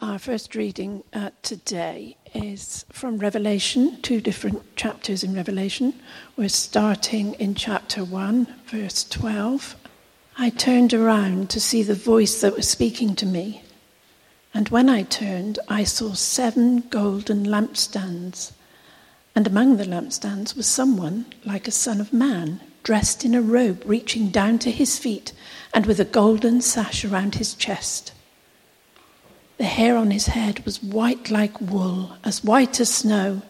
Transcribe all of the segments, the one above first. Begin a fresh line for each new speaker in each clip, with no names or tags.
Our first reading uh, today is from Revelation, two different chapters in Revelation. We're starting in chapter 1, verse 12. I turned around to see the voice that was speaking to me. And when I turned, I saw seven golden lampstands. And among the lampstands was someone like a son of man, dressed in a robe reaching down to his feet, and with a golden sash around his chest. The hair on his head was white like wool, as white as snow,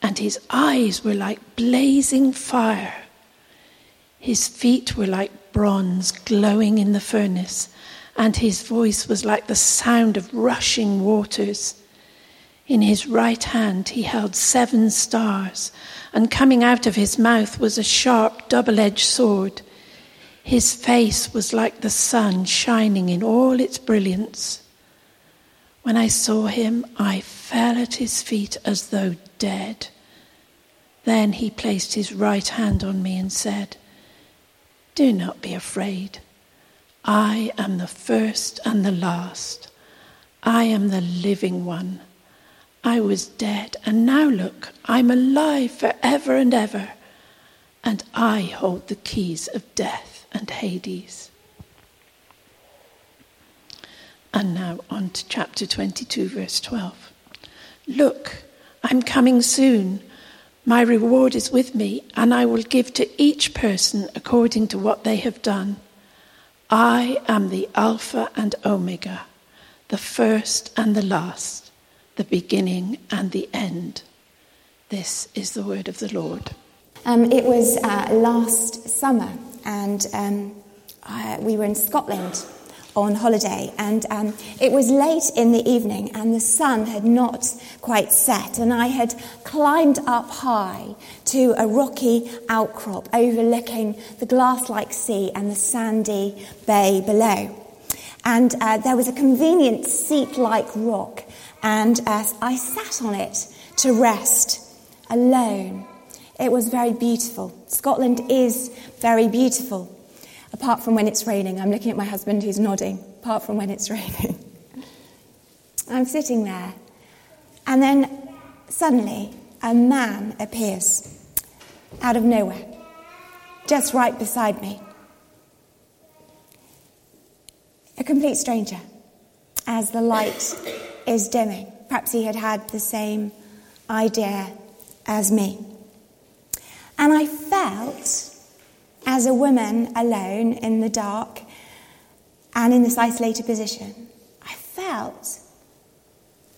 and his eyes were like blazing fire. His feet were like bronze glowing in the furnace, and his voice was like the sound of rushing waters. In his right hand he held seven stars, and coming out of his mouth was a sharp double edged sword. His face was like the sun shining in all its brilliance. When I saw him, I fell at his feet as though dead. Then he placed his right hand on me and said, Do not be afraid. I am the first and the last. I am the living one. I was dead, and now look, I'm alive forever and ever, and I hold the keys of death and Hades. And now on to chapter 22, verse 12. Look, I'm coming soon. My reward is with me, and I will give to each person according to what they have done. I am the Alpha and Omega, the first and the last, the beginning and the end. This is the word of the Lord.
Um, it was uh, last summer, and um, we were in Scotland on holiday, and um, it was late in the evening, and the sun had not quite set, and I had climbed up high to a rocky outcrop overlooking the glass-like sea and the sandy bay below. And uh, there was a convenient seat-like rock, and uh, I sat on it to rest alone. It was very beautiful. Scotland is very beautiful apart from when it's raining. I'm looking at my husband who's nodding, apart from when it's raining. I'm sitting there, and then suddenly a man appears out of nowhere, just right beside me. A complete stranger, as the light is dimming. Perhaps he had had the same idea as me. And I felt as a woman alone in the dark and in this isolated position, I felt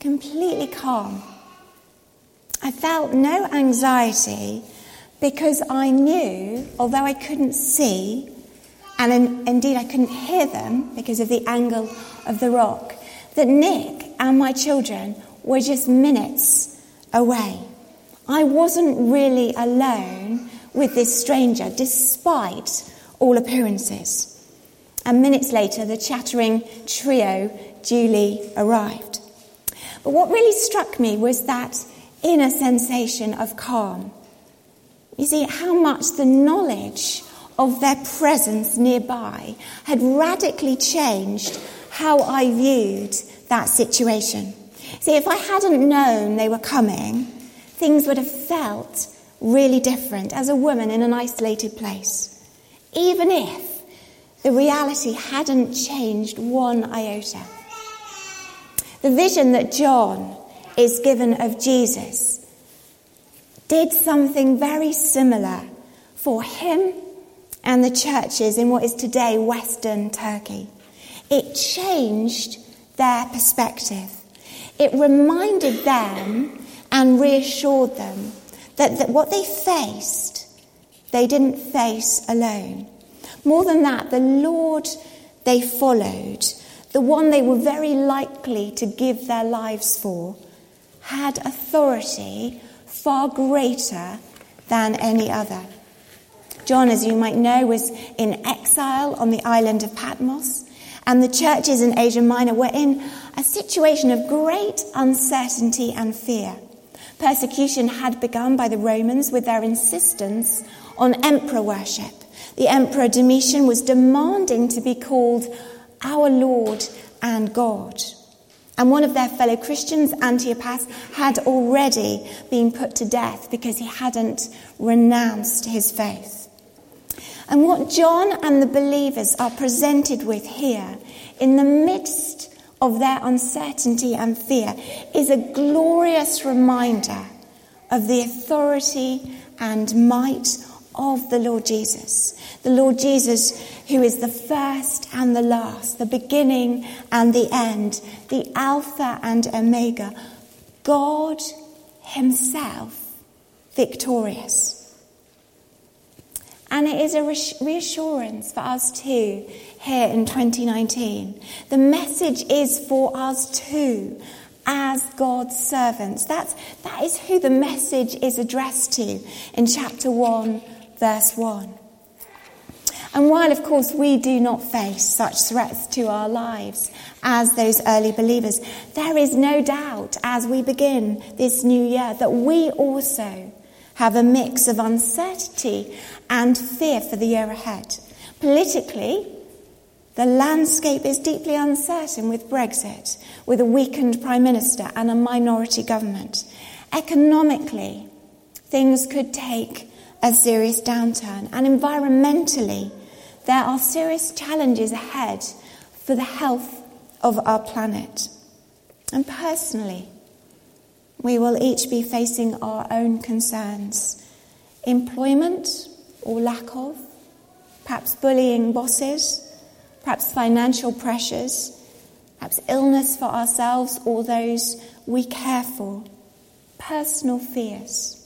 completely calm. I felt no anxiety because I knew, although I couldn't see, and in, indeed I couldn't hear them because of the angle of the rock, that Nick and my children were just minutes away. I wasn't really alone with this stranger, despite all appearances. And minutes later, the chattering trio duly arrived. But what really struck me was that inner sensation of calm. You see, how much the knowledge of their presence nearby had radically changed how I viewed that situation. See, if I hadn't known they were coming, things would have felt really different as a woman in an isolated place, even if the reality hadn't changed one iota. The vision that John is given of Jesus did something very similar for him and the churches in what is today Western Turkey. It changed their perspective. It reminded them and reassured them that, that what they faced, they didn't face alone. More than that, the Lord they followed, the one they were very likely to give their lives for, had authority far greater than any other. John, as you might know, was in exile on the island of Patmos, and the churches in Asia Minor were in a situation of great uncertainty and fear. Persecution had begun by the Romans with their insistence on emperor worship. The emperor Domitian was demanding to be called our Lord and God. And one of their fellow Christians, Antiochus, had already been put to death because he hadn't renounced his faith. And what John and the believers are presented with here, in the midst of their uncertainty and fear, is a glorious reminder of the authority and might of the Lord Jesus. The Lord Jesus, who is the first and the last, the beginning and the end, the Alpha and Omega, God Himself victorious. And it is a reassurance for us too here in 2019. The message is for us too as God's servants. That's, that is who the message is addressed to in chapter 1, verse 1. And while, of course, we do not face such threats to our lives as those early believers, there is no doubt as we begin this new year that we also have a mix of uncertainty and fear for the year ahead. Politically, the landscape is deeply uncertain with Brexit, with a weakened Prime Minister and a minority government. Economically, things could take a serious downturn. And environmentally, there are serious challenges ahead for the health of our planet. And personally, we will each be facing our own concerns employment or lack of, perhaps bullying bosses perhaps financial pressures, perhaps illness for ourselves or those we care for, personal fears.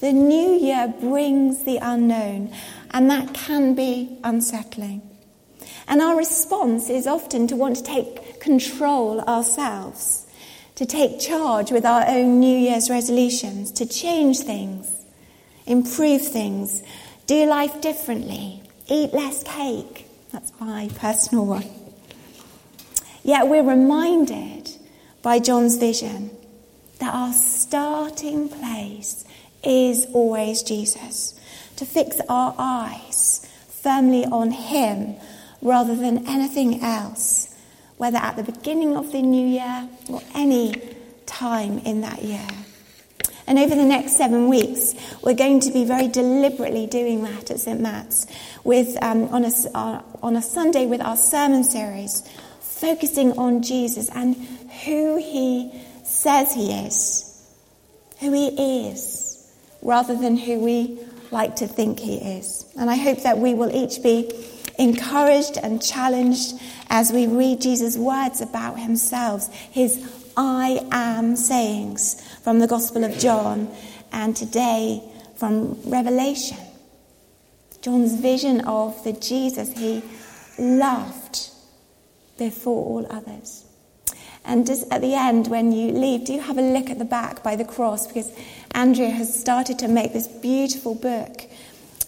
The new year brings the unknown, and that can be unsettling. And our response is often to want to take control ourselves, to take charge with our own New Year's resolutions, to change things, improve things, do life differently, eat less cake, that's my personal one. Yet we're reminded by John's vision that our starting place is always Jesus. To fix our eyes firmly on Him rather than anything else, whether at the beginning of the new year or any time in that year. And over the next seven weeks, we're going to be very deliberately doing that at St. Matt's with, um, on, a, uh, on a Sunday with our sermon series, focusing on Jesus and who he says he is, who he is, rather than who we like to think he is. And I hope that we will each be encouraged and challenged as we read Jesus' words about himself, his I am sayings from the Gospel of John, and today from Revelation. John's vision of the Jesus he loved before all others. And just at the end, when you leave, do you have a look at the back by the cross because Andrea has started to make this beautiful book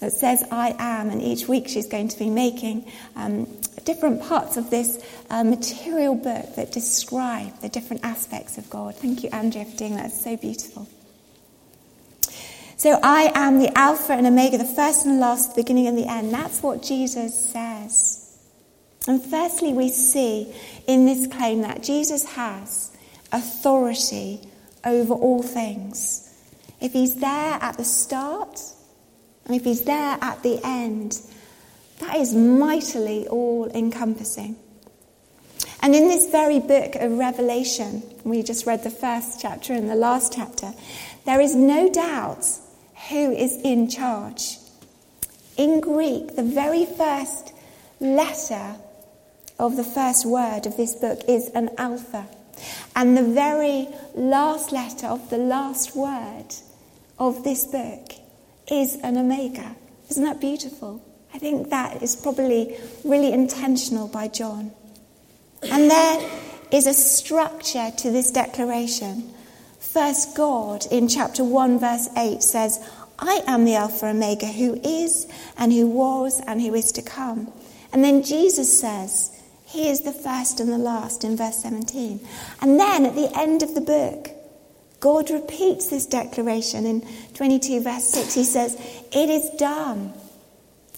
that says I am, and each week she's going to be making um, different parts of this uh, material book that describe the different aspects of God. Thank you, Andrea, for doing that. It's so beautiful. So I am the Alpha and Omega, the first and the last, the beginning and the end. That's what Jesus says. And firstly, we see in this claim that Jesus has authority over all things. If he's there at the start, and if he's there at the end, that is mightily all encompassing. And in this very book of Revelation, we just read the first chapter and the last chapter, there is no doubt who is in charge. In Greek, the very first letter of the first word of this book is an alpha. And the very last letter of the last word of this book is an omega. Isn't that beautiful? I think that is probably really intentional by John. And there is a structure to this declaration. First, God in chapter 1, verse 8 says, I am the Alpha Omega, who is and who was and who is to come. And then Jesus says, He is the first and the last in verse 17. And then at the end of the book, God repeats this declaration in 22, verse 6. He says, It is done.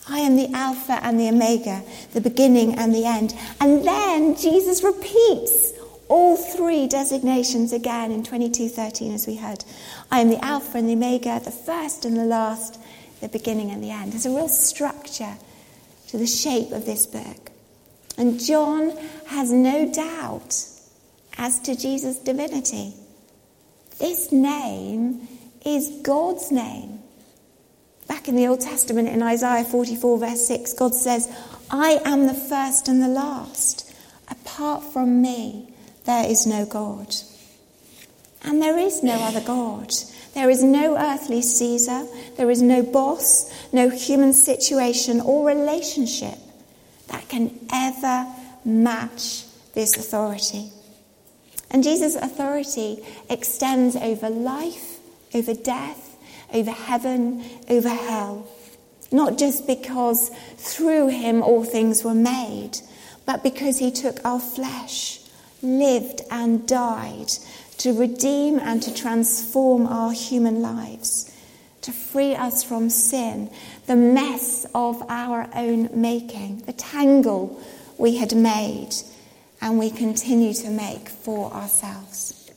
I am the Alpha and the Omega, the beginning and the end. And then Jesus repeats all three designations again in 22:13 as we heard. I am the alpha and the omega, the first and the last, the beginning and the end. There's a real structure to the shape of this book. And John has no doubt as to Jesus' divinity. This name is God's name. Back in the Old Testament, in Isaiah 44, verse 6, God says, I am the first and the last. Apart from me, there is no God. And there is no other God. There is no earthly Caesar. There is no boss, no human situation or relationship that can ever match this authority. And Jesus' authority extends over life, over death, over heaven, over hell. Not just because through him all things were made, but because he took our flesh, lived and died to redeem and to transform our human lives, to free us from sin, the mess of our own making, the tangle we had made and we continue to make for ourselves.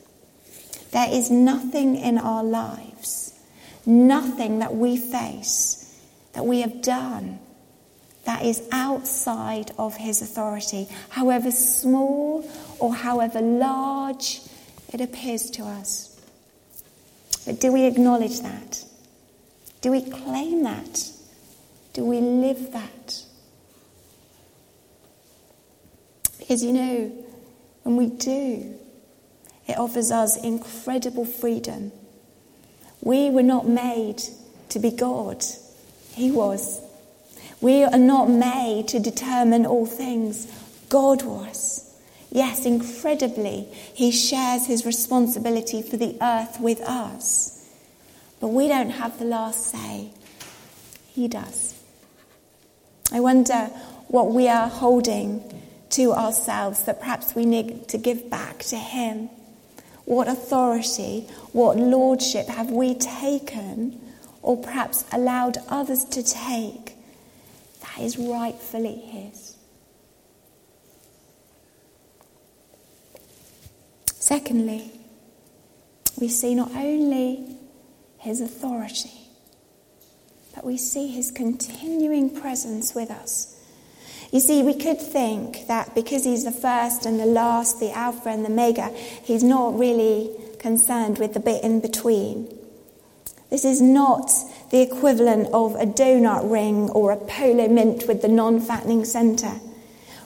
There is nothing in our lives nothing that we face, that we have done, that is outside of his authority, however small or however large it appears to us. But do we acknowledge that? Do we claim that? Do we live that? Because you know, when we do, it offers us incredible freedom we were not made to be God, He was. We are not made to determine all things, God was. Yes, incredibly, He shares His responsibility for the earth with us. But we don't have the last say, He does. I wonder what we are holding to ourselves that perhaps we need to give back to Him. What authority, what lordship have we taken or perhaps allowed others to take that is rightfully His? Secondly, we see not only His authority, but we see His continuing presence with us you see, we could think that because he's the first and the last, the Alpha and the Omega, he's not really concerned with the bit in between. This is not the equivalent of a donut ring or a polo mint with the non fattening centre.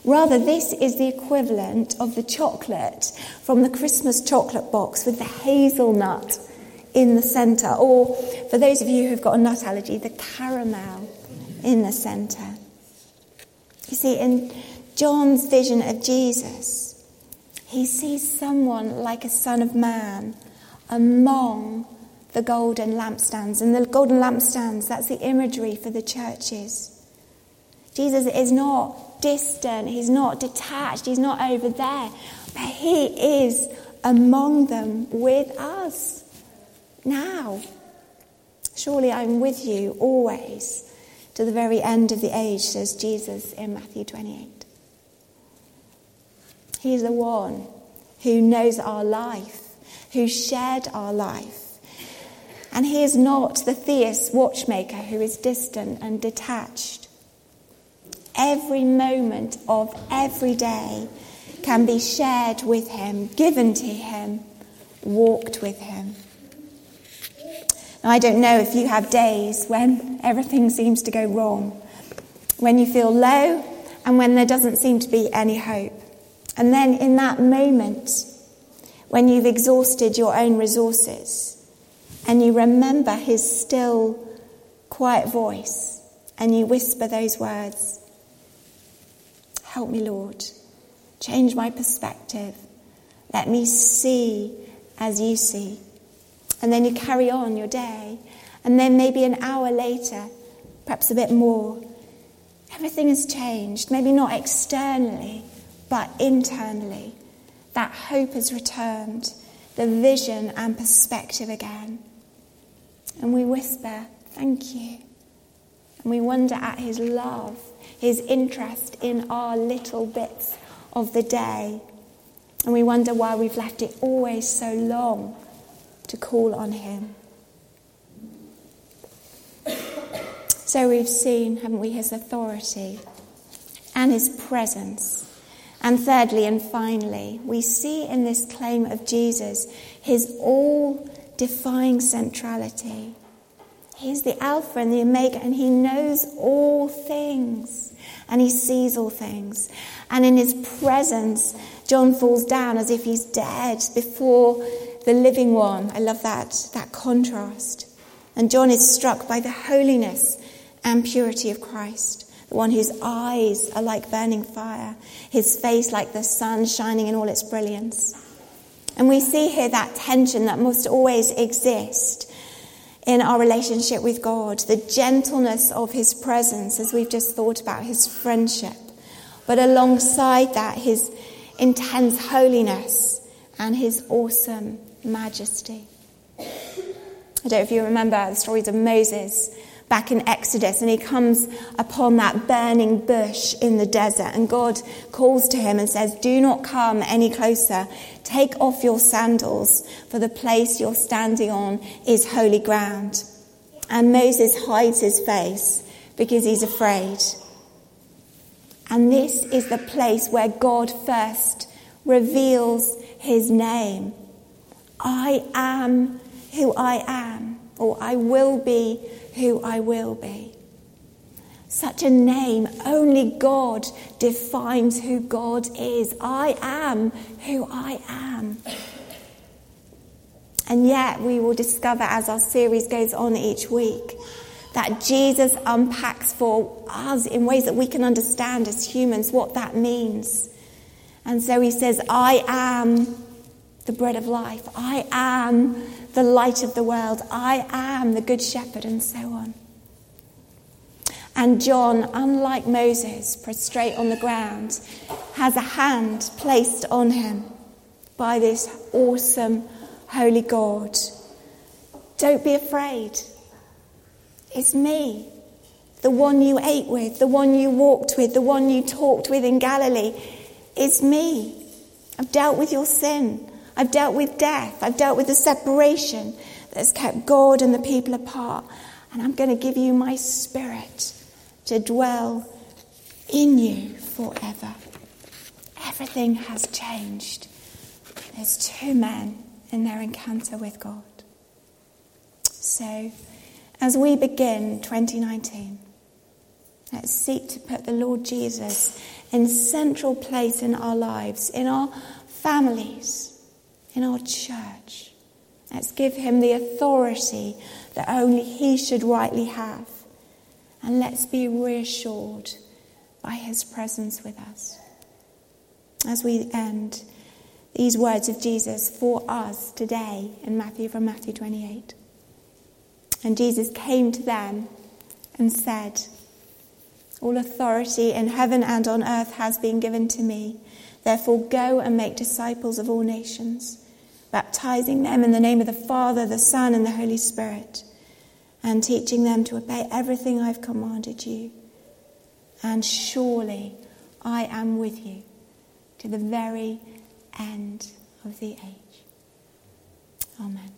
Rather, this is the equivalent of the chocolate from the Christmas chocolate box with the hazelnut in the centre, or for those of you who've got a nut allergy, the caramel in the centre. You see, in John's vision of Jesus, he sees someone like a son of man among the golden lampstands. And the golden lampstands, that's the imagery for the churches. Jesus is not distant, he's not detached, he's not over there, but he is among them with us now. Surely I'm with you always to the very end of the age, says Jesus in Matthew 28. He is the one who knows our life, who shared our life. And he is not the deist watchmaker who is distant and detached. Every moment of every day can be shared with him, given to him, walked with him. I don't know if you have days when everything seems to go wrong, when you feel low, and when there doesn't seem to be any hope. And then in that moment, when you've exhausted your own resources, and you remember his still, quiet voice, and you whisper those words Help me, Lord. Change my perspective. Let me see as you see. And then you carry on your day. And then maybe an hour later, perhaps a bit more, everything has changed. Maybe not externally, but internally. That hope has returned, the vision and perspective again. And we whisper, Thank you. And we wonder at his love, his interest in our little bits of the day. And we wonder why we've left it always so long to call on Him. So we've seen, haven't we, His authority and His presence. And thirdly and finally, we see in this claim of Jesus His all defying centrality. He's the Alpha and the Omega, and He knows all things, and He sees all things. And in His presence, John falls down as if he's dead before the living one. I love that, that contrast. And John is struck by the holiness and purity of Christ, the one whose eyes are like burning fire, his face like the sun shining in all its brilliance. And we see here that tension that must always exist in our relationship with God, the gentleness of his presence, as we've just thought about, his friendship. But alongside that, his intense holiness and his awesome majesty. I don't know if you remember the stories of Moses back in Exodus, and he comes upon that burning bush in the desert, and God calls to him and says, Do not come any closer. Take off your sandals, for the place you're standing on is holy ground. And Moses hides his face because he's afraid. And this is the place where God first reveals his name. I am who I am, or I will be who I will be. Such a name, only God defines who God is. I am who I am. And yet, we will discover as our series goes on each week that Jesus unpacks for us in ways that we can understand as humans what that means. And so he says, I am the bread of life. I am the light of the world. I am the good shepherd, and so on. And John, unlike Moses, prostrate on the ground, has a hand placed on him by this awesome, holy God. Don't be afraid. It's me, the one you ate with, the one you walked with, the one you talked with in Galilee. It's me. I've dealt with your sin. I've dealt with death. I've dealt with the separation that's kept God and the people apart. And I'm going to give you my spirit to dwell in you forever. Everything has changed. There's two men in their encounter with God. So, as we begin 2019, let's seek to put the Lord Jesus in central place in our lives, in our families, in our church. Let's give him the authority that only he should rightly have. And let's be reassured by his presence with us. As we end these words of Jesus for us today in Matthew from Matthew 28. And Jesus came to them and said, All authority in heaven and on earth has been given to me. Therefore, go and make disciples of all nations baptizing them in the name of the Father, the Son, and the Holy Spirit, and teaching them to obey everything I've commanded you. And surely I am with you to the very end of the age. Amen.